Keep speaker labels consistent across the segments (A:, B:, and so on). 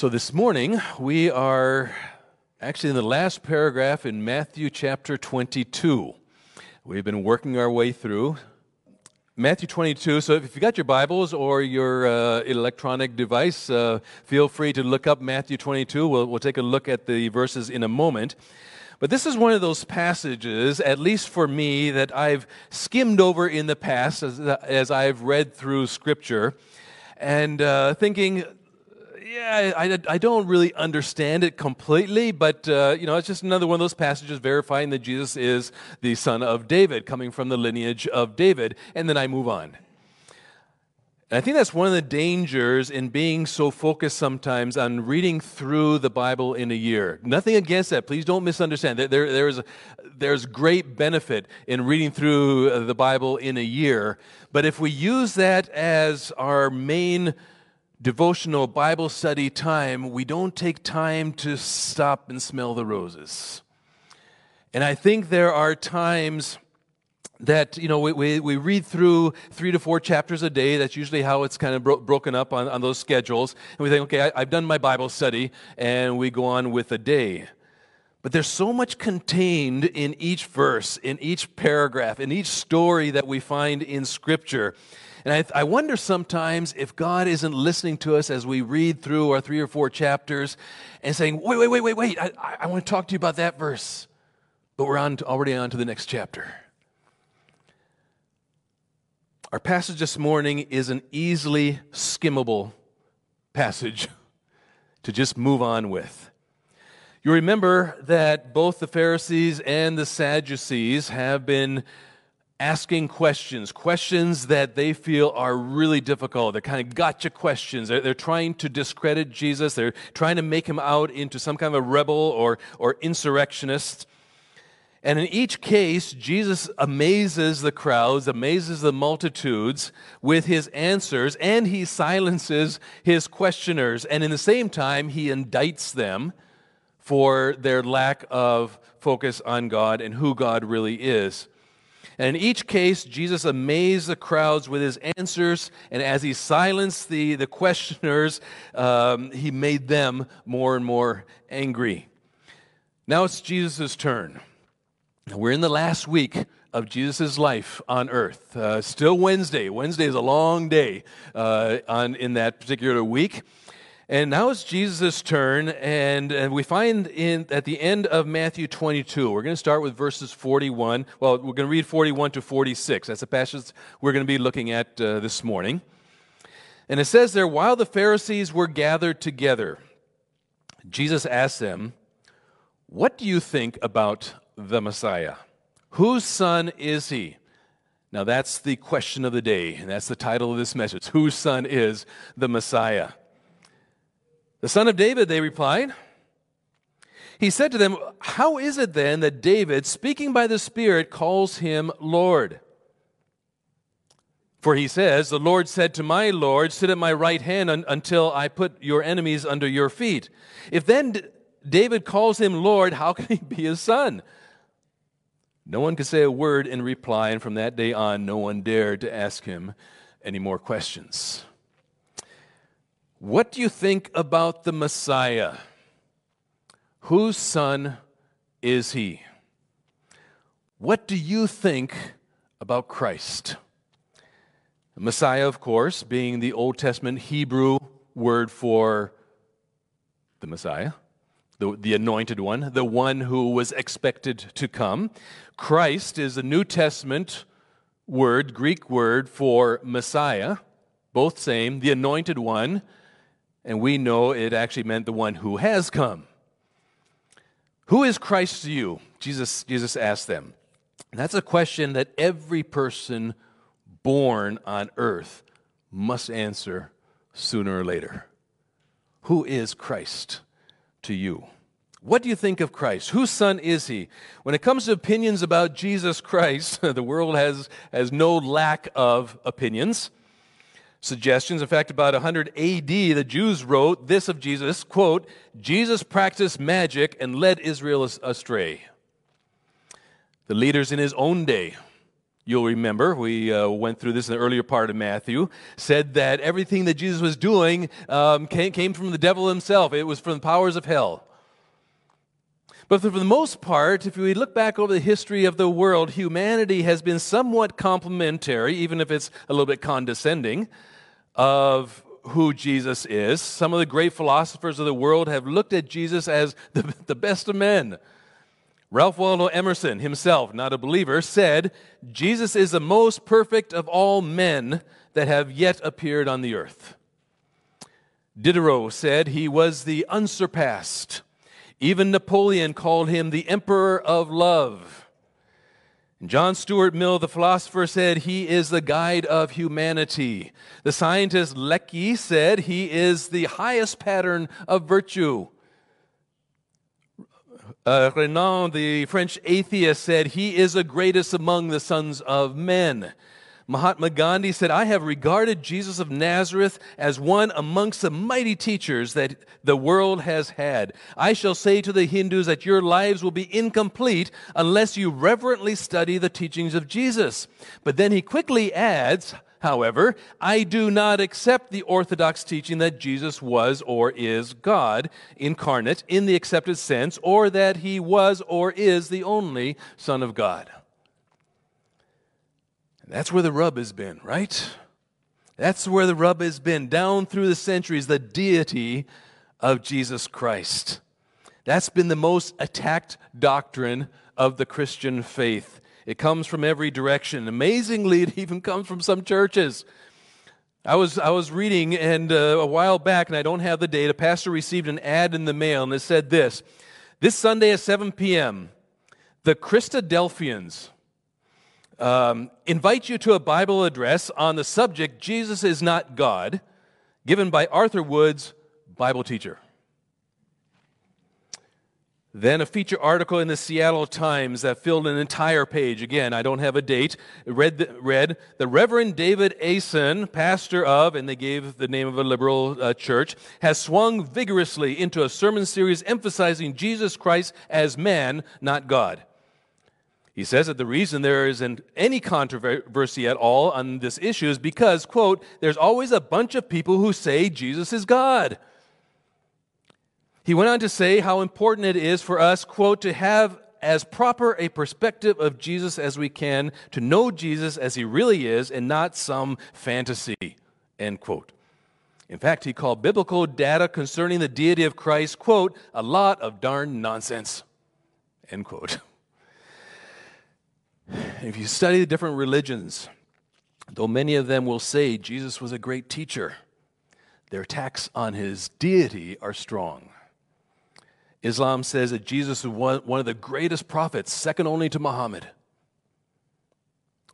A: So this morning, we are actually in the last paragraph in Matthew chapter 22. We've been working our way through Matthew 22. So if you got your Bibles or your uh, electronic device, uh, feel free to look up Matthew 22. We'll, we'll take a look at the verses in a moment. But this is one of those passages, at least for me, that I've skimmed over in the past as, as I've read through Scripture and uh, thinking, yeah, I, I don't really understand it completely, but uh, you know, it's just another one of those passages verifying that Jesus is the son of David, coming from the lineage of David, and then I move on. And I think that's one of the dangers in being so focused sometimes on reading through the Bible in a year. Nothing against that. Please don't misunderstand. There, there, there's, there's great benefit in reading through the Bible in a year. But if we use that as our main devotional Bible study time, we don't take time to stop and smell the roses. And I think there are times that you know we, we, we, read through three to four chapters a day. That's usually how it's kind of bro- broken up on, on those schedules. And we think okay I, i've done my bible study and we go on with a day. But there's so much contained in each verse in each paragraph in each story that we find in scripture and I, I, wonder sometimes if God isn't listening to us as we read through our three or four chapters and saying, wait, wait, wait, wait, wait, I, I want to talk to you about that verse. But we're on to, already on to the next chapter. Our passage this morning is an easily skimmable passage to just move on with. You remember that both the Pharisees and the Sadducees have been asking questions, questions that they feel are really difficult. They're kind of gotcha questions. They're, they're, trying to discredit Jesus. They're trying to make him out into some kind of a rebel or, or insurrectionist. And in each case, Jesus amazes the crowds, amazes the multitudes with his answers, and he silences his questioners. And in the same time, he indicts them for their lack of focus on God and who God really is. And in each case, Jesus amazed the crowds with his answers, and as he silenced the, the questioners, um, he made them more and more angry. Now it's Jesus' turn. We're in the last week of Jesus' life on earth. Uh, still Wednesday. Wednesday is a long day uh, on, in that particular week. And now it's Jesus' turn, and, and we find in at the end of Matthew 22, we're going to start with verses 41. Well, we're going to read 41 to 46. That's the passage we're going to be looking at uh, this morning. And it says there, while the Pharisees were gathered together, Jesus asked them, What do you think about the Messiah? Whose son is he? Now, that's the question of the day, and that's the title of this message. Whose son is the Messiah? The son of David, they replied. He said to them, How is it then that David, speaking by the Spirit, calls him Lord? For he says, The Lord said to my Lord, Sit at my right hand un- until I put your enemies under your feet. If then David calls him Lord, how can he be his son? No one could say a word in reply, and from that day on, no one dared to ask him any more questions. What do you think about the Messiah? Whose son is he? What do you think about Christ? Messiah, of course, being the Old Testament Hebrew word for the Messiah, the, the anointed one, the one who was expected to come. Christ is a New Testament word, Greek word for Messiah, both same, the anointed one and we know it actually meant the one who has come. Who is Christ to you? Jesus, Jesus asked them. that's a question that every person born on earth must answer sooner or later. Who is Christ to you? What do you think of Christ? Whose son is he? When it comes to opinions about Jesus Christ, the world has, has no lack of opinions suggestions. In fact, about 100 AD, the Jews wrote this of Jesus, quote, Jesus practiced magic and led Israel astray. The leaders in his own day you'll remember, we uh, went through this in the earlier part of Matthew, said that everything that Jesus was doing um, came, came from the devil himself. It was from the powers of hell. But for the most part, if we look back over the history of the world, humanity has been somewhat complimentary, even if it's a little bit condescending, of who Jesus is. Some of the great philosophers of the world have looked at Jesus as the, the best of men. Ralph Waldo Emerson, himself not a believer, said, Jesus is the most perfect of all men that have yet appeared on the earth. Diderot said he was the unsurpassed. Even Napoleon called him the Emperor of Love. And John Stuart Mill, the philosopher, said he is the guide of humanity. The scientist Lecky said he is the highest pattern of virtue. Uh, Renan, the French atheist, said he is the greatest among the sons of men. Mahatma Gandhi said, I have regarded Jesus of Nazareth as one amongst the mighty teachers that the world has had. I shall say to the Hindus that your lives will be incomplete unless you reverently study the teachings of Jesus. But then he quickly adds, however, I do not accept the orthodox teaching that Jesus was or is God incarnate in the accepted sense, or that he was or is the only Son of God. That's where the rub has been, right? That's where the rub has been down through the centuries, the deity of Jesus Christ. That's been the most attacked doctrine of the Christian faith. It comes from every direction. Amazingly, it even comes from some churches. I was, I was reading and uh, a while back, and I don't have the date, a pastor received an ad in the mail, and it said this This Sunday at 7 p.m., the Christadelphians, um, invite you to a Bible address on the subject Jesus is not God, given by Arthur Woods, Bible teacher. Then a feature article in the Seattle Times that filled an entire page. Again, I don't have a date. Read the, read, the Reverend David Asen, pastor of, and they gave the name of a liberal uh, church, has swung vigorously into a sermon series emphasizing Jesus Christ as man, not God. He says that the reason there isn't any controversy at all on this issue is because, quote, there's always a bunch of people who say Jesus is God. He went on to say how important it is for us, quote, to have as proper a perspective of Jesus as we can, to know Jesus as he really is and not some fantasy, end quote. In fact, he called biblical data concerning the deity of Christ, quote, a lot of darn nonsense, end quote. If you study the different religions, though many of them will say Jesus was a great teacher, their attacks on his deity are strong. Islam says that Jesus was one of the greatest prophets, second only to Muhammad.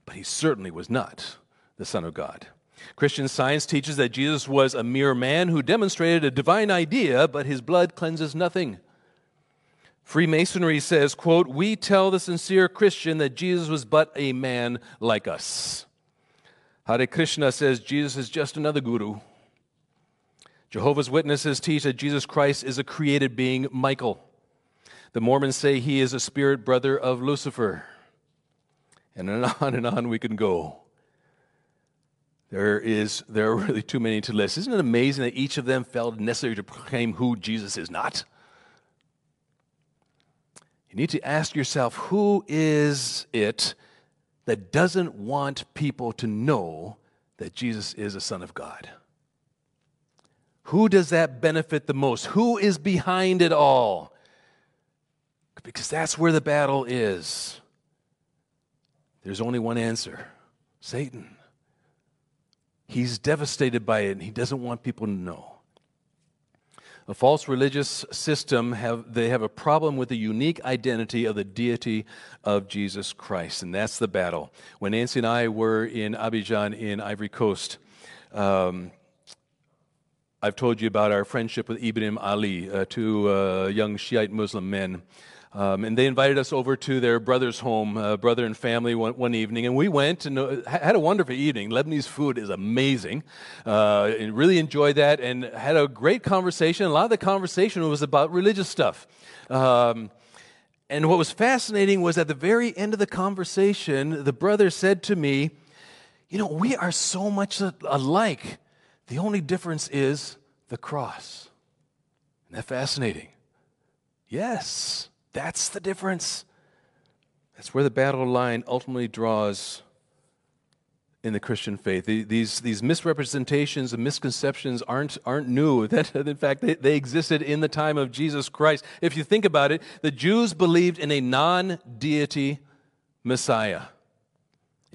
A: But he certainly was not the Son of God. Christian science teaches that Jesus was a mere man who demonstrated a divine idea, but his blood cleanses nothing. Freemasonry says, quote, "We tell the sincere Christian that Jesus was but a man like us." Hare Krishna says Jesus is just another guru. Jehovah's Witnesses teach that Jesus Christ is a created being, Michael. The Mormons say he is a spirit brother of Lucifer. And on and on we can go. There is there are really too many to list. Isn't it amazing that each of them felt necessary to proclaim who Jesus is not? You need to ask yourself who is it that doesn't want people to know that Jesus is a Son of God? Who does that benefit the most? Who is behind it all? Because that's where the battle is. There's only one answer Satan. He's devastated by it and he doesn't want people to know. A false religious system have they have a problem with the unique identity of the deity of Jesus Christ, and that's the battle. When Nancy and I were in Abidjan in Ivory Coast, um, I've told you about our friendship with Ibrahim Ali, uh, two uh, young Shiite Muslim men um, and they invited us over to their brother's home, uh, brother and family, one, one, evening. And we went and uh, had a wonderful evening. Lebanese food is amazing. Uh, and really enjoyed that and had a great conversation. A lot of the conversation was about religious stuff. Um, And what was fascinating was at the very end of the conversation, the brother said to me, You know, we are so much alike. The only difference is the cross. Isn't that fascinating? Yes, that's the difference. That's where the battle line ultimately draws in the Christian faith. These, these misrepresentations and misconceptions aren't, aren't new. That, in fact, they, they existed in the time of Jesus Christ. If you think about it, the Jews believed in a non deity Messiah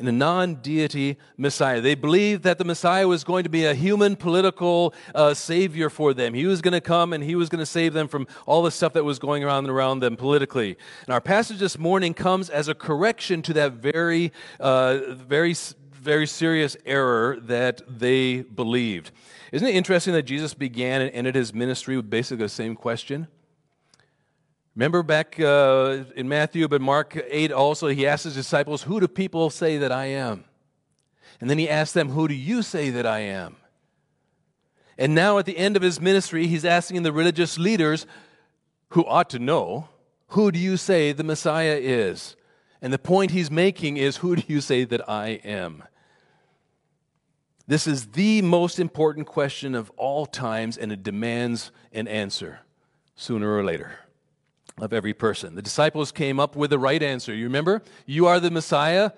A: in a non deity Messiah. They believed that the Messiah was going to be a human political uh, savior for them. He was going to come and he was going to save them from all the stuff that was going around and around them politically. And our passage this morning comes as a correction to that very, uh, very, very serious error that they believed. Isn't it interesting that Jesus began and ended his ministry with basically the same question? Remember back uh, in Matthew, but Mark 8 also, he asked his disciples, Who do people say that I am? And then he asked them, Who do you say that I am? And now at the end of his ministry, he's asking the religious leaders who ought to know, Who do you say the Messiah is? And the point he's making is, Who do you say that I am? This is the most important question of all times, and it demands an answer sooner or later of every person. The disciples came up with the right answer. You remember? You are the Messiah,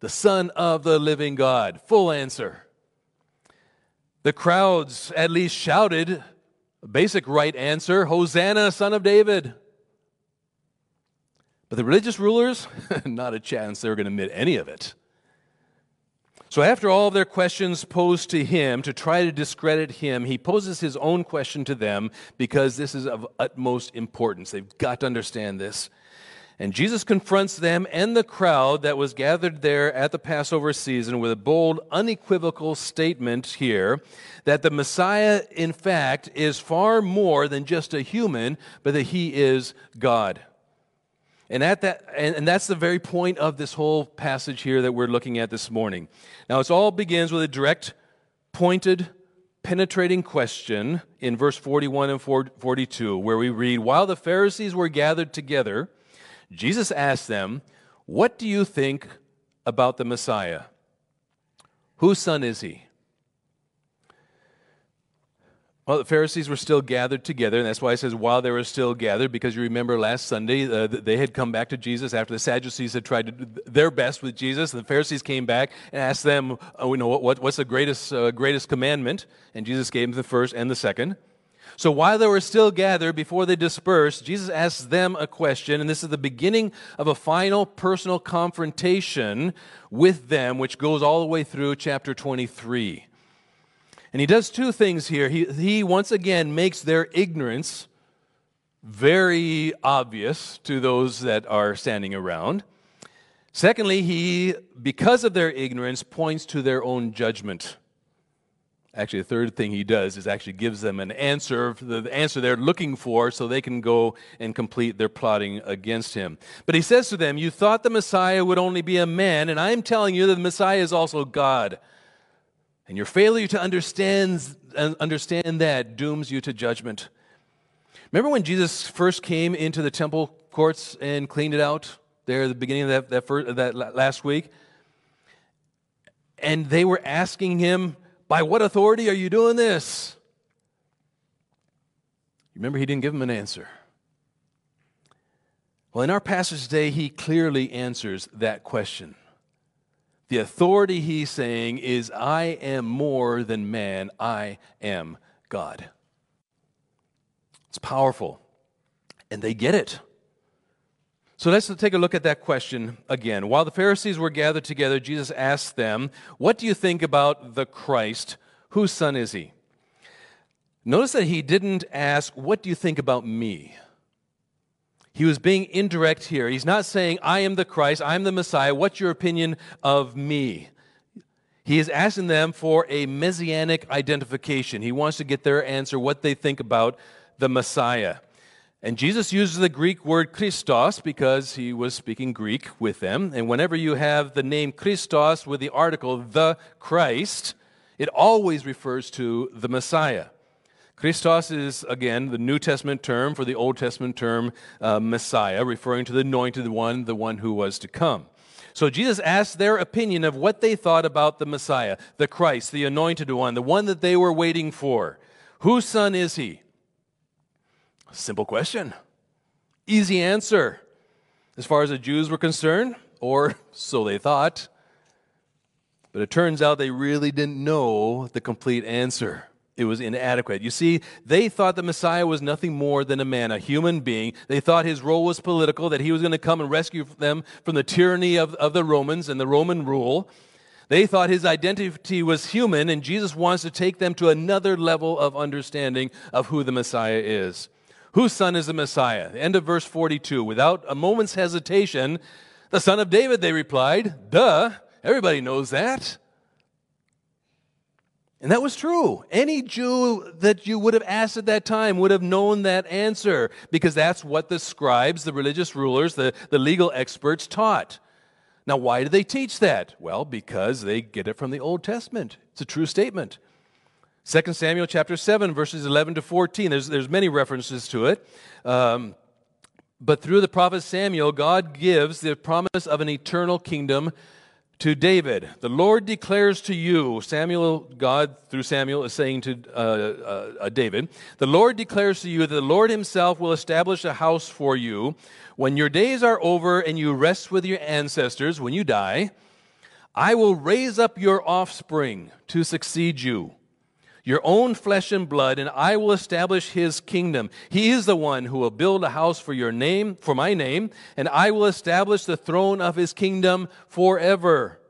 A: the Son of the living God. Full answer. The crowds at least shouted a basic right answer Hosanna, Son of David. But the religious rulers, not a chance they were going to admit any of it. So, after all of their questions posed to him to try to discredit him, he poses his own question to them because this is of utmost importance. They've got to understand this. And Jesus confronts them and the crowd that was gathered there at the Passover season with a bold, unequivocal statement here that the Messiah, in fact, is far more than just a human, but that he is God. And, at that, and, and that's the very point of this whole passage here that we're looking at this morning. Now, it all begins with a direct, pointed, penetrating question in verse 41 and 42, where we read While the Pharisees were gathered together, Jesus asked them, What do you think about the Messiah? Whose son is he? Well, the Pharisees were still gathered together, and that's why it says while they were still gathered, because you remember last Sunday uh, they had come back to Jesus after the Sadducees had tried to do their best with Jesus. And the Pharisees came back and asked them, oh, you know, what, what's the greatest, uh, greatest commandment? And Jesus gave them the first and the second. So while they were still gathered, before they dispersed, Jesus asked them a question, and this is the beginning of a final personal confrontation with them, which goes all the way through chapter 23. And he does two things here. He, he once again makes their ignorance very obvious to those that are standing around. Secondly, he, because of their ignorance, points to their own judgment. Actually, the third thing he does is actually gives them an answer, the answer they're looking for, so they can go and complete their plotting against him. But he says to them, You thought the Messiah would only be a man, and I'm telling you that the Messiah is also God. And your failure to understand, understand that dooms you to judgment. Remember when Jesus first came into the temple courts and cleaned it out there at the beginning of that, that, first, that last week? And they were asking him, By what authority are you doing this? Remember, he didn't give them an answer. Well, in our passage today, he clearly answers that question. The authority he's saying is, I am more than man, I am God. It's powerful. And they get it. So let's take a look at that question again. While the Pharisees were gathered together, Jesus asked them, What do you think about the Christ? Whose son is he? Notice that he didn't ask, What do you think about me? He was being indirect here. He's not saying, I am the Christ, I am the Messiah. What's your opinion of me? He is asking them for a messianic identification. He wants to get their answer, what they think about the Messiah. And Jesus uses the Greek word Christos because he was speaking Greek with them. And whenever you have the name Christos with the article the Christ, it always refers to the Messiah. Christos is, again, the New Testament term for the Old Testament term uh, Messiah, referring to the anointed one, the one who was to come. So Jesus asked their opinion of what they thought about the Messiah, the Christ, the anointed one, the one that they were waiting for. Whose son is he? Simple question. Easy answer. As far as the Jews were concerned, or so they thought. But it turns out they really didn't know the complete answer it was inadequate. You see, they thought the Messiah was nothing more than a man, a human being. They thought his role was political, that he was going to come and rescue them from the tyranny of, of the Romans and the Roman rule. They thought his identity was human, and Jesus wants to take them to another level of understanding of who the Messiah is. Whose son is the Messiah? End of verse 42. Without a moment's hesitation, the son of David, they replied. Duh, everybody knows that. And that was true. Any Jew that you would have asked at that time would have known that answer because that's what the scribes, the religious rulers, the, the legal experts taught. Now, why do they teach that? Well, because they get it from the Old Testament. It's a true statement. 2 Samuel chapter 7, verses 11 to 14. There's, there's many references to it. Um, but through the prophet Samuel, God gives the promise of an eternal kingdom to David, the Lord declares to you, Samuel, God through Samuel is saying to uh, uh, uh, David, the Lord declares to you that the Lord himself will establish a house for you. When your days are over and you rest with your ancestors, when you die, I will raise up your offspring to succeed you your own flesh and blood, and I will establish his kingdom. He is the one who will build a house for your name, for my name, and I will establish the throne of his kingdom forever.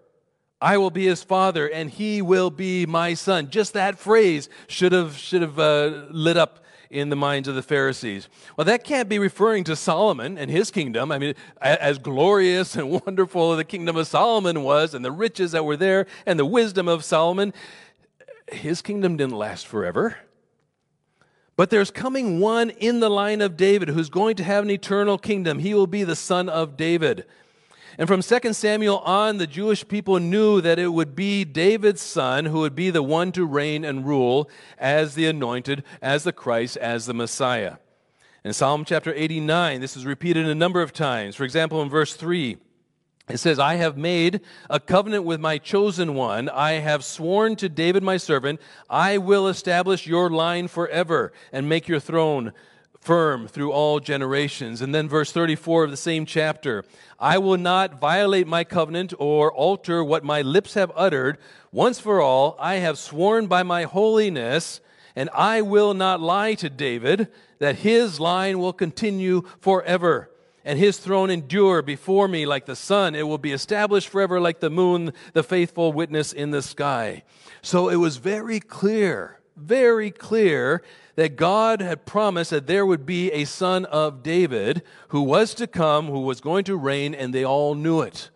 A: I will be his father, and he will be my son. Just that phrase should have, should have uh, lit up in the minds of the Pharisees. Well, that can't be referring to Solomon and his kingdom. I mean, as glorious and wonderful the kingdom of Solomon was, and the riches that were there, and the wisdom of Solomon, his kingdom didn't last forever. But there's coming one in the line of David who's going to have an eternal kingdom. He will be the son of David. And from 2 Samuel on, the Jewish people knew that it would be David's son who would be the one to reign and rule as the anointed, as the Christ, as the Messiah. In Psalm chapter 89, this is repeated a number of times. For example, in verse 3, it says, I have made a covenant with my chosen one. I have sworn to David my servant, I will establish your line forever and make your throne firm through all generations. And then verse 34 of the same chapter I will not violate my covenant or alter what my lips have uttered. Once for all, I have sworn by my holiness, and I will not lie to David, that his line will continue forever and his throne endure before me like the sun. It will be established forever like the moon, the faithful witness in the sky. So it was very clear, very clear that God had promised that there would be a son of David who was to come, who was going to reign, and they all knew it.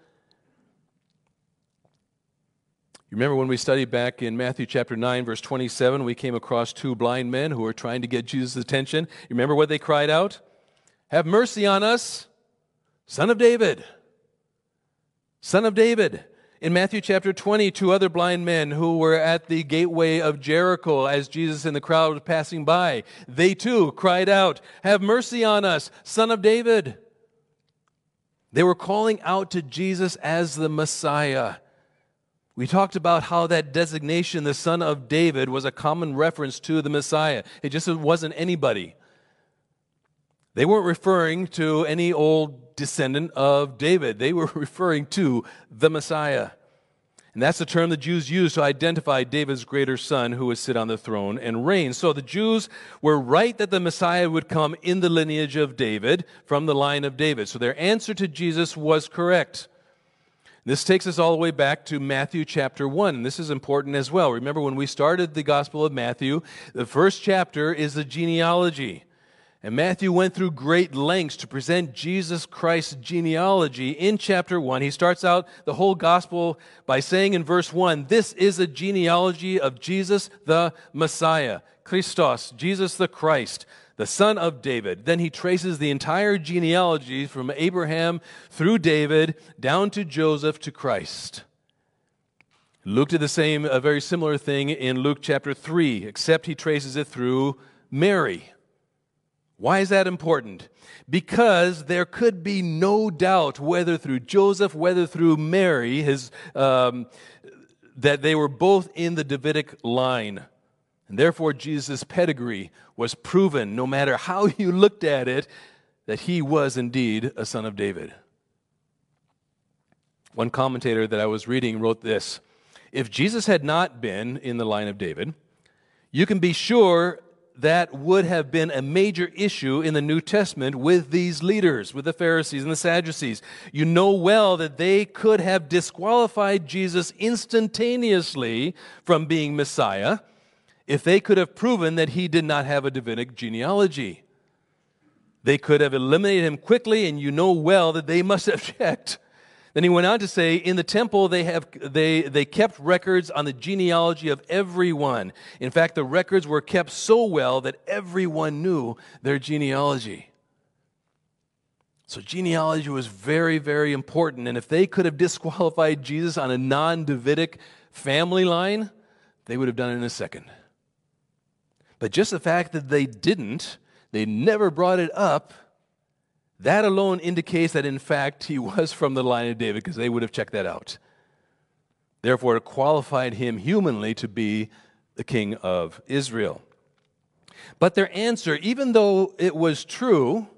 A: You remember when we studied back in Matthew chapter 9, verse 27, we came across two blind men who were trying to get Jesus' attention. You remember what they cried out? Have mercy on us, son of David. Son of David. In Matthew chapter 20, two other blind men who were at the gateway of Jericho as Jesus and the crowd was passing by, they too cried out, Have mercy on us, son of David. They were calling out to Jesus as the Messiah. We talked about how that designation, the son of David, was a common reference to the Messiah. It just wasn't anybody. They weren't referring to any old descendant of David. They were referring to the Messiah. And that's the term the Jews used to identify David's greater son who would sit on the throne and reign. So the Jews were right that the Messiah would come in the lineage of David, from the line of David. So their answer to Jesus was correct. This takes us all the way back to Matthew chapter 1. And this is important as well. Remember, when we started the Gospel of Matthew, the first chapter is the genealogy. And Matthew went through great lengths to present Jesus Christ's genealogy in chapter 1. He starts out the whole gospel by saying in verse 1 this is a genealogy of Jesus the Messiah, Christos, Jesus the Christ, the son of David. Then he traces the entire genealogy from Abraham through David down to Joseph to Christ. Luke did the same, a very similar thing in Luke chapter 3, except he traces it through Mary. Why is that important? Because there could be no doubt whether through Joseph, whether through Mary, his, um, that they were both in the Davidic line. And therefore, Jesus' pedigree was proven, no matter how you looked at it, that he was indeed a son of David. One commentator that I was reading wrote this If Jesus had not been in the line of David, you can be sure that would have been a major issue in the New Testament with these leaders, with the Pharisees and the Sadducees. You know well that they could have disqualified Jesus instantaneously from being Messiah if they could have proven that he did not have a Davidic genealogy. They could have eliminated him quickly, and you know well that they must have checked then he went on to say, in the temple they, have, they, they kept records on the genealogy of everyone. In fact, the records were kept so well that everyone knew their genealogy. So genealogy was very, very important. And if they could have disqualified Jesus on a non Davidic family line, they would have done it in a second. But just the fact that they didn't, they never brought it up, that alone indicates that, in fact, he was from the line of David because they would have checked that out. Therefore, it qualified him humanly to be the king of Israel. But their answer, even though it was true,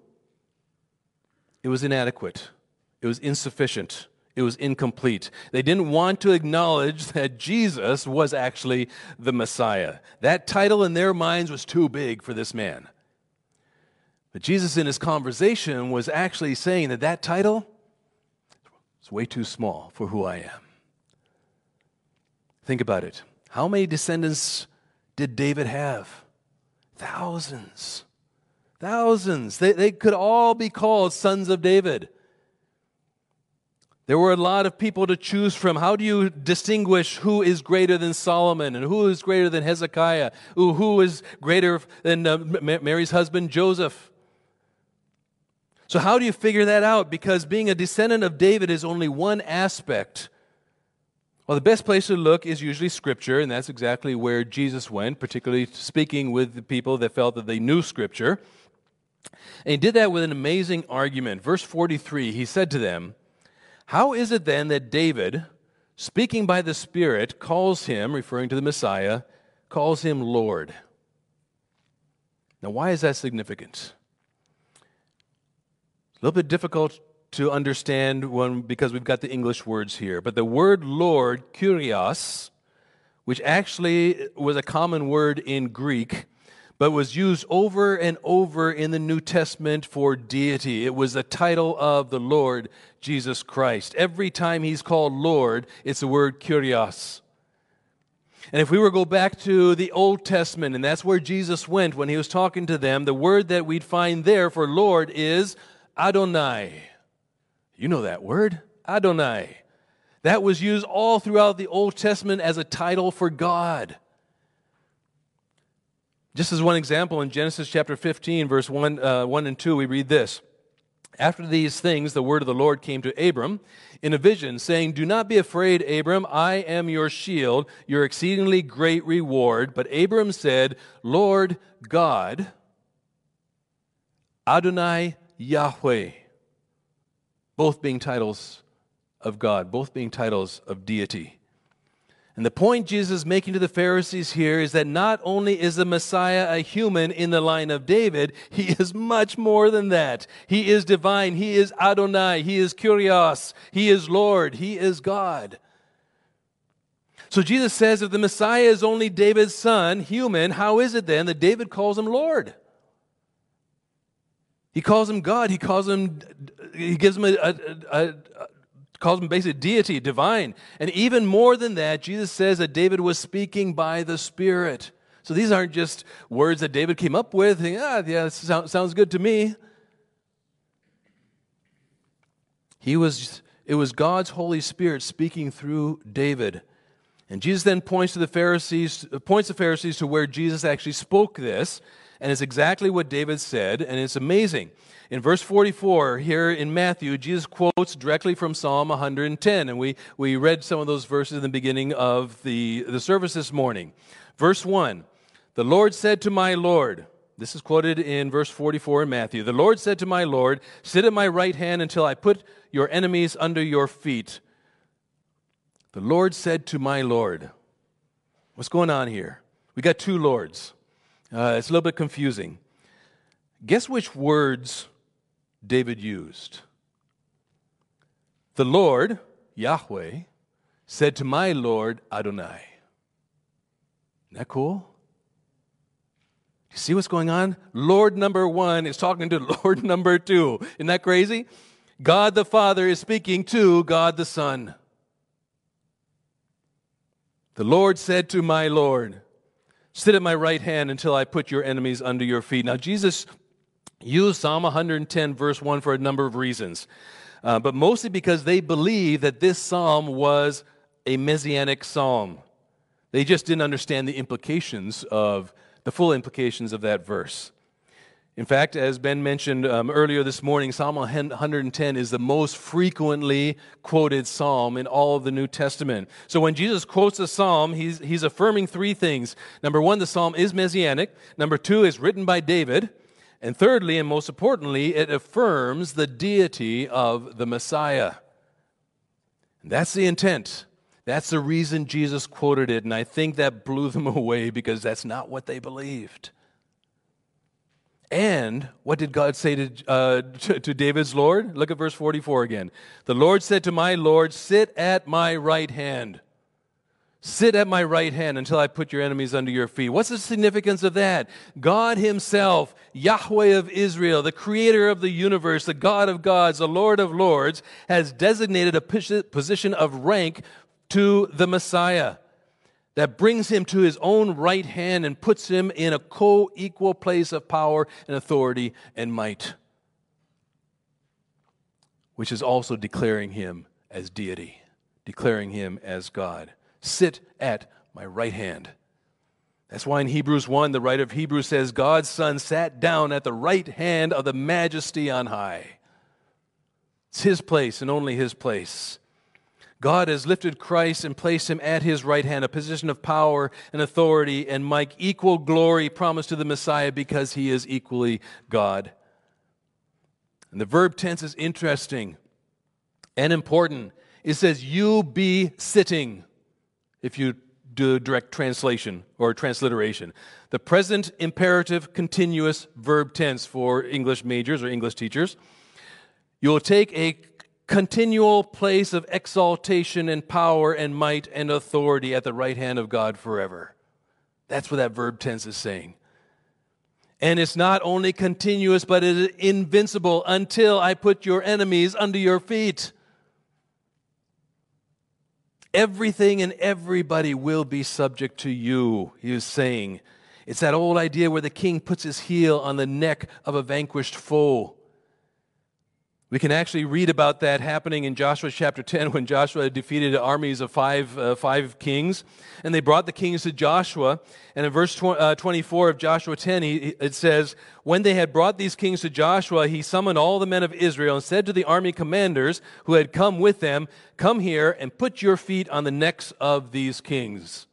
A: it was inadequate, it was insufficient, it was incomplete. They didn't want to acknowledge that Jesus was actually the Messiah. That title in their minds was too big for this man. But Jesus, in his conversation, was actually saying that that title is way too small for who I am. Think about it. How many descendants did David have? Thousands. Thousands. They, they could all be called sons of David. There were a lot of people to choose from. How do you distinguish who is greater than Solomon and who is greater than Hezekiah? Who, is greater than uh, Mary's husband Joseph? So, how do you figure that out? Because being a descendant of David is only one aspect. Well, the best place to look is usually Scripture, and that's exactly where Jesus went, particularly speaking with the people that felt that they knew Scripture. And he did that with an amazing argument. Verse 43, he said to them, How is it then that David, speaking by the Spirit, calls him, referring to the Messiah, calls him Lord? Now, why is that significant? A little bit difficult to understand when, because we've got the English words here. But the word Lord, kurios, which actually was a common word in Greek, but was used over and over in the New Testament for deity. It was the title of the Lord Jesus Christ. Every time he's called Lord, it's the word kurios. And if we were to go back to the Old Testament, and that's where Jesus went when he was talking to them, the word that we'd find there for Lord is Adonai. You know that word, Adonai. That was used all throughout the Old Testament as a title for God. Just as one example, in Genesis chapter 15, verse 1, uh, 1 and 2, we read this. After these things, the word of the Lord came to Abram in a vision, saying, Do not be afraid, Abram, I am your shield, your exceedingly great reward. But Abram said, Lord God, Adonai Yahweh, both being titles of God, both being titles of deity. And the point Jesus is making to the Pharisees here is that not only is the Messiah a human in the line of David, he is much more than that. He is divine, he is Adonai, he is Kurios, he is Lord, he is God. So Jesus says if the Messiah is only David's son, human, how is it then that David calls him Lord? He calls him God. He calls him, he gives him a, a, a, a calls him basically deity, divine. And even more than that, Jesus says that David was speaking by the Spirit. So these aren't just words that David came up with. Thinking, ah, yeah, sounds good to me. He was, it was God's Holy Spirit speaking through David. And Jesus then points to the Pharisees, points the Pharisees to where Jesus actually spoke this, and it's exactly what David said, and it's amazing. In verse 44 here in Matthew, Jesus quotes directly from Psalm 110, and we, we read some of those verses in the beginning of the, the service this morning. Verse 1 The Lord said to my Lord, this is quoted in verse 44 in Matthew. The Lord said to my Lord, Sit at my right hand until I put your enemies under your feet. The Lord said to my Lord. What's going on here? We got two Lords. Uh, it's a little bit confusing. Guess which words David used? The Lord, Yahweh, said to my Lord Adonai. Isn't that cool? You see what's going on? Lord number one is talking to Lord number two. Isn't that crazy? God the Father is speaking to God the Son. The Lord said to my Lord, Sit at my right hand until I put your enemies under your feet. Now, Jesus used Psalm 110, verse 1, for a number of reasons, uh, but mostly because they believe that this psalm was a messianic psalm. They just didn't understand the implications of the full implications of that verse. In fact, as Ben mentioned um, earlier this morning, Psalm 110 is the most frequently quoted psalm in all of the New Testament. So when Jesus quotes a psalm, he's, he's affirming three things. Number one, the psalm is messianic. Number two, is written by David. And thirdly, and most importantly, it affirms the deity of the Messiah. And that's the intent. That's the reason Jesus quoted it. And I think that blew them away because that's not what they believed. And what did God say to, uh, to, to, David's Lord? Look at verse 44 again. The Lord said to my Lord, Sit at my right hand. Sit at my right hand until I put your enemies under your feet. What's the significance of that? God Himself, Yahweh of Israel, the creator of the universe, the God of gods, the Lord of lords, has designated a position of rank to the Messiah that brings him to his own right hand and puts him in a co equal place of power and authority and might, which is also declaring him as deity, declaring him as God. Sit at my right hand. That's why in Hebrews 1, the writer of Hebrews says, God's Son sat down at the right hand of the majesty on high. It's his place and only his place. God has lifted Christ and placed him at his right hand, a position of power and authority and might, equal glory promised to the Messiah because he is equally God. And the verb tense is interesting and important. It says, You be sitting, if you do direct translation or transliteration. The present imperative continuous verb tense for English majors or English teachers. You'll take a continual place of exaltation and power and might and authority at the right hand of God forever. That's what that verb tense is saying. And it's not only continuous, but it is invincible until I put your enemies under your feet. Everything and everybody will be subject to you, he is saying. It's that old idea where the king puts his heel on the neck of a vanquished foe. We can actually read about that happening in Joshua chapter 10 when Joshua defeated armies of five, uh, five kings. And they brought the kings to Joshua. And in verse tw- uh, 24 of Joshua 10, he, it says, When they had brought these kings to Joshua, he summoned all the men of Israel and said to the army commanders who had come with them, Come here and put your feet on the necks of these kings.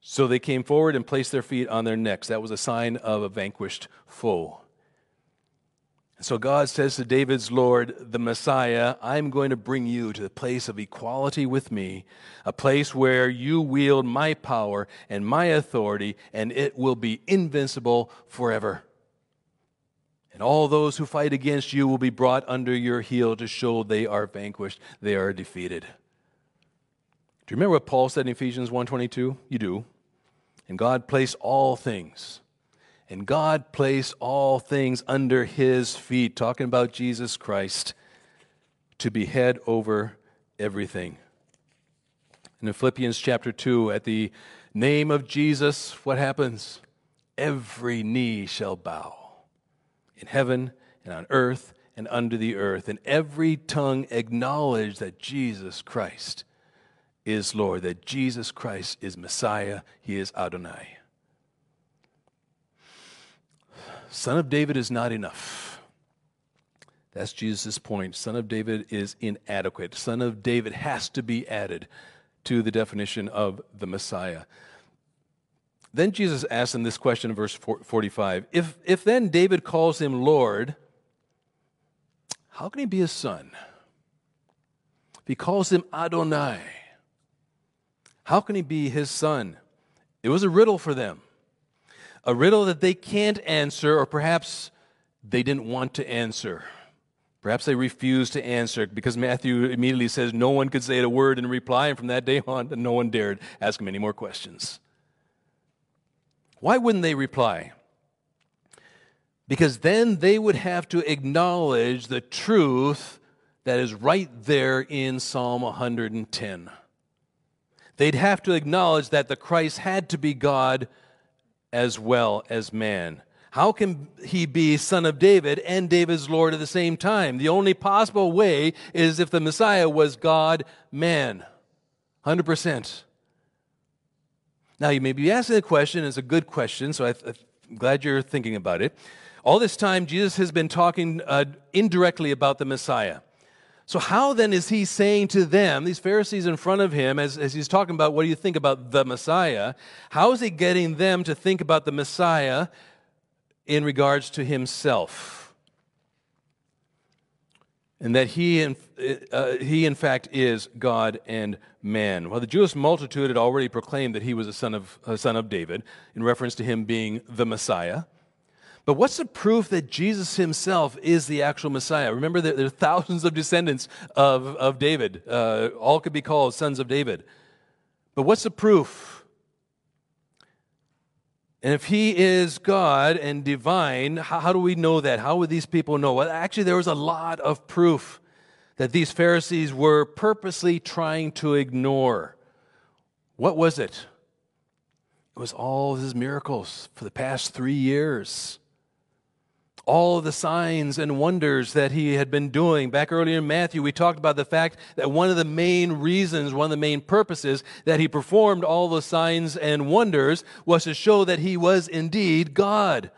A: So they came forward and placed their feet on their necks. That was a sign of a vanquished foe. So God says to David's Lord, the Messiah, I'm going to bring you to the place of equality with me, a place where you wield my power and my authority, and it will be invincible forever. And all those who fight against you will be brought under your heel to show they are vanquished, they are defeated. Do you remember what Paul said in Ephesians 1:22? You do. And God placed all things and God placed all things under his feet, talking about Jesus Christ, to be head over everything. And in Philippians chapter 2, at the name of Jesus, what happens? Every knee shall bow in heaven and on earth and under the earth, and every tongue acknowledge that Jesus Christ is Lord, that Jesus Christ is Messiah, he is Adonai. Son of David is not enough. That's Jesus' point. Son of David is inadequate. Son of David has to be added to the definition of the Messiah. Then Jesus asks him this question in verse 45 if, if then David calls him Lord, how can he be his son? If he calls him Adonai, how can he be his son? It was a riddle for them, a riddle that they can't answer, or perhaps they didn't want to answer. Perhaps they refused to answer because Matthew immediately says no one could say a word in reply, and from that day on, no one dared ask him any more questions. Why wouldn't they reply? Because then they would have to acknowledge the truth that is right there in Psalm 110. They'd have to acknowledge that the Christ had to be God as well as man. How can he be son of David and David's Lord at the same time? The only possible way is if the Messiah was God, man. 100%. Now, you may be asking the question, it's a good question, so I am glad you're thinking about it. All this time, Jesus has been talking uh, indirectly about the Messiah. So, how then is he saying to them, these Pharisees in front of him, as, as he's talking about what do you think about the Messiah, how is he getting them to think about the Messiah in regards to himself? And that he, in, uh, he in fact, is God and man. Well, the Jewish multitude had already proclaimed that he was a son of, a son of David in reference to him being the Messiah. But what's the proof that Jesus himself is the actual Messiah? Remember there are thousands of descendants of, of David. Uh, all could be called sons of David. But what's the proof? And if he is God and divine, how, how do we know that? How would these people know? Well, actually, there was a lot of proof that these Pharisees were purposely trying to ignore. What was it? It was all his miracles for the past three years. All the signs and wonders that he had been doing. Back earlier in Matthew, we talked about the fact that one of the main reasons, one of the main purposes that he performed all the signs and wonders was to show that he was indeed God.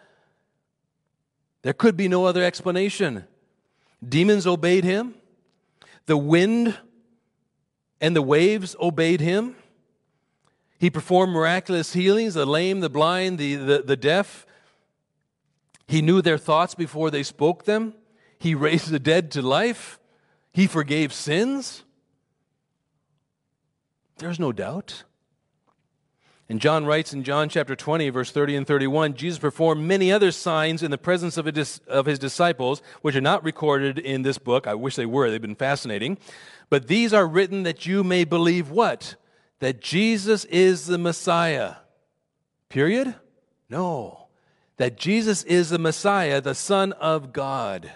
A: There could be no other explanation. Demons obeyed him. The wind and the waves obeyed him. He performed miraculous healings the lame, the blind, the, the, the deaf. He knew their thoughts before they spoke them. He raised the dead to life. He forgave sins. There's no doubt. And John writes in John chapter 20, verse 30 and 31 Jesus performed many other signs in the presence of, of his disciples, which are not recorded in this book. I wish they were, they've been fascinating. But these are written that you may believe what? That Jesus is the Messiah. Period? No. That Jesus is the Messiah, the Son of God.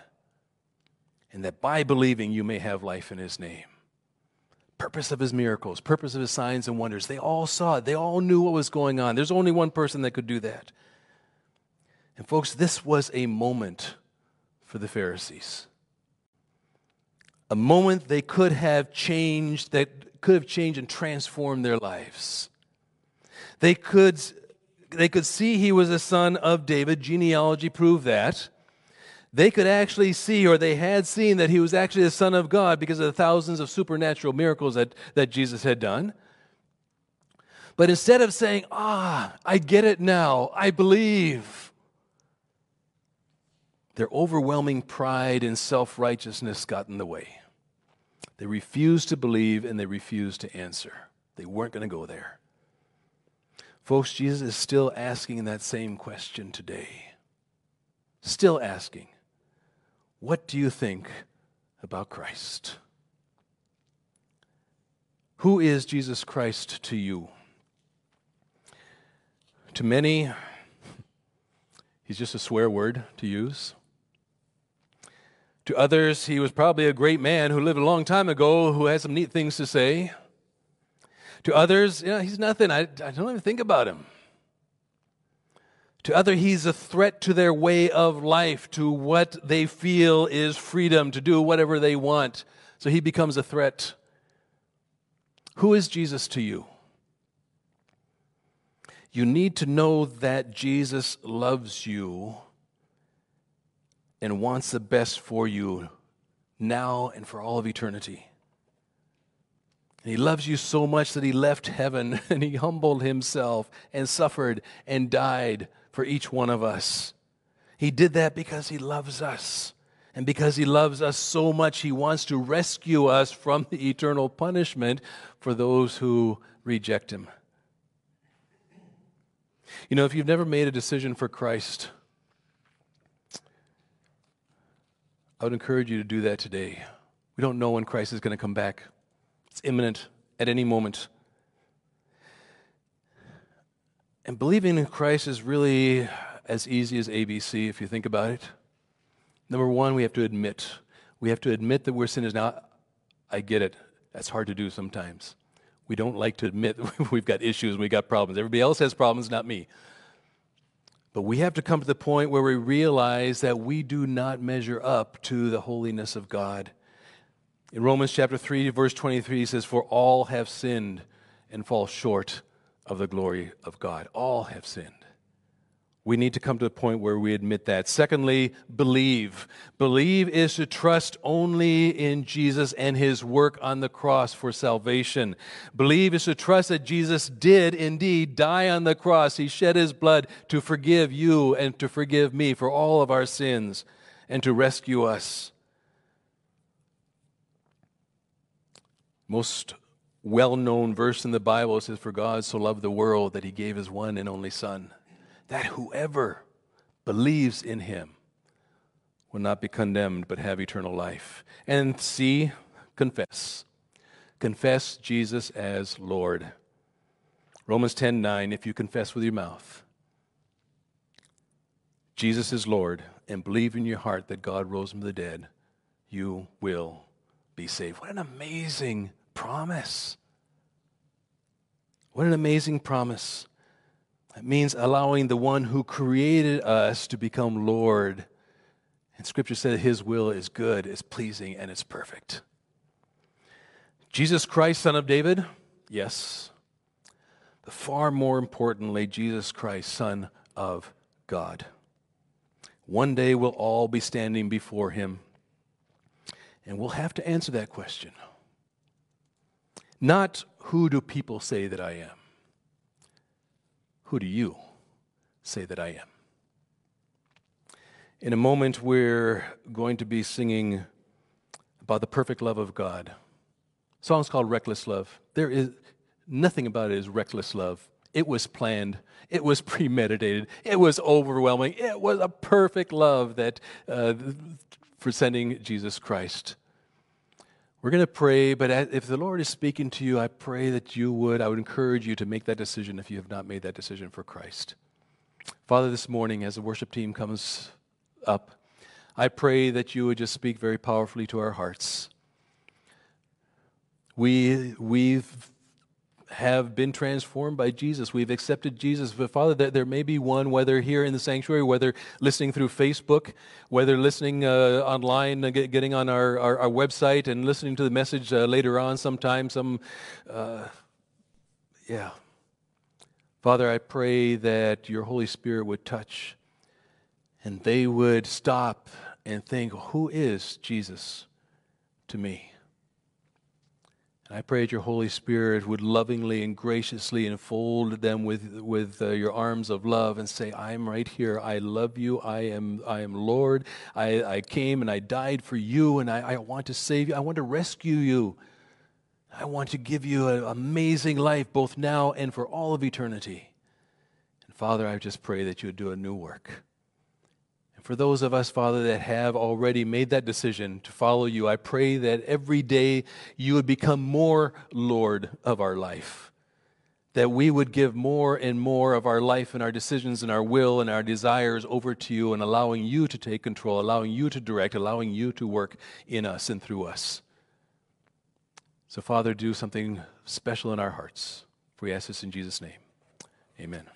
A: And that by believing you may have life in his name purpose of his miracles, purpose of his signs and wonders. They all saw it. They all knew what was going on. There's only one person that could do that. And folks, this was a moment for the Pharisees. A moment they could have changed, that could have changed and transformed their lives. They could, they could see he was a son of David. Genealogy proved that they could actually see, or they had seen, that he was actually the Son of God because of the thousands of supernatural miracles that, that Jesus had done. But instead of saying, Ah, I get it now, I believe, their overwhelming pride and self righteousness got in the way. They refused to believe and they refused to answer. They weren't going to go there. Folks, Jesus is still asking that same question today. Still asking. What do you think about Christ? Who is Jesus Christ to you? To many, he's just a swear word to use. To others, he was probably a great man who lived a long time ago who had some neat things to say. To others, you know, he's nothing. I, I don't even think about him. To other, he's a threat to their way of life, to what they feel is freedom to do whatever they want. So he becomes a threat. Who is Jesus to you? You need to know that Jesus loves you and wants the best for you now and for all of eternity. And he loves you so much that he left heaven and he humbled himself and suffered and died for each one of us. He did that because he loves us. And because he loves us so much, he wants to rescue us from the eternal punishment for those who reject him. You know, if you've never made a decision for Christ, I would encourage you to do that today. We don't know when Christ is going to come back, it's imminent at any moment. And believing in Christ is really as easy as ABC if you think about it. Number one, we have to admit. We have to admit that we're sinners. Now, I get it. That's hard to do sometimes. We don't like to admit we've got issues we've got problems. Everybody else has problems, not me. But we have to come to the point where we realize that we do not measure up to the holiness of God. In Romans chapter 3, verse 23, he says, For all have sinned and fall short of the glory of God. All have sinned. We need to come to a point where we admit that. Secondly, believe. Believe is to trust only in Jesus and his work on the cross for salvation. Believe is to trust that Jesus did indeed die on the cross. He shed his blood to forgive you and to forgive me for all of our sins and to rescue us. Most well known verse in the Bible says, For God so loved the world that he gave his one and only Son that whoever believes in him will not be condemned but have eternal life. And C, confess. Confess Jesus as Lord. Romans 10 9, if you confess with your mouth, Jesus is Lord, and believe in your heart that God rose from the dead, you will be saved. What an amazing promise! What an amazing promise. It means allowing the one who created us to become Lord. And Scripture said his will is good, is pleasing, and is perfect. Jesus Christ, Son of David? Yes. But far more importantly, Jesus Christ, Son of God. One day we'll all be standing before him, and we'll have to answer that question. Not who do people say that I am? Who do you say that I am? In a moment, we're going to be singing about the perfect love of God. The song's called Reckless Love. There is nothing about it is reckless love. It was planned. It was premeditated. It was overwhelming. It was a perfect love that uh, for sending Jesus Christ. We're going to pray, but if the Lord is speaking to you, I pray that you would, I would encourage you to make that decision if you have not made that decision for Christ. Father, this morning, as the worship team comes up, I pray that you would just speak very powerfully to our hearts. We, we've have been transformed by Jesus. We've accepted Jesus. But Father, there, there may be one, whether here in the sanctuary, whether listening through Facebook, whether listening uh, online, uh, get, getting on our, our, our, website and listening to the message uh, later on sometime, some, uh, yeah. Father, I pray that your Holy Spirit would touch and they would stop and think, who is Jesus to me? I pray that your Holy Spirit would lovingly and graciously enfold them with, with uh, your arms of love and say, I'm right here. I love you. I am, I am Lord. I, I came and I died for you, and I, I want to save you. I want to rescue you. I want to give you an amazing life, both now and for all of eternity. And Father, I just pray that you would do a new work for those of us, Father, that have already made that decision to follow you, I pray that every day you would become more Lord of our life. That we would give more and more of our life and our decisions and our will and our desires over to you and allowing you to take control, allowing you to direct, allowing you to work in us and through us. So, Father, do something special in our hearts. For We ask this in Jesus' name. Amen.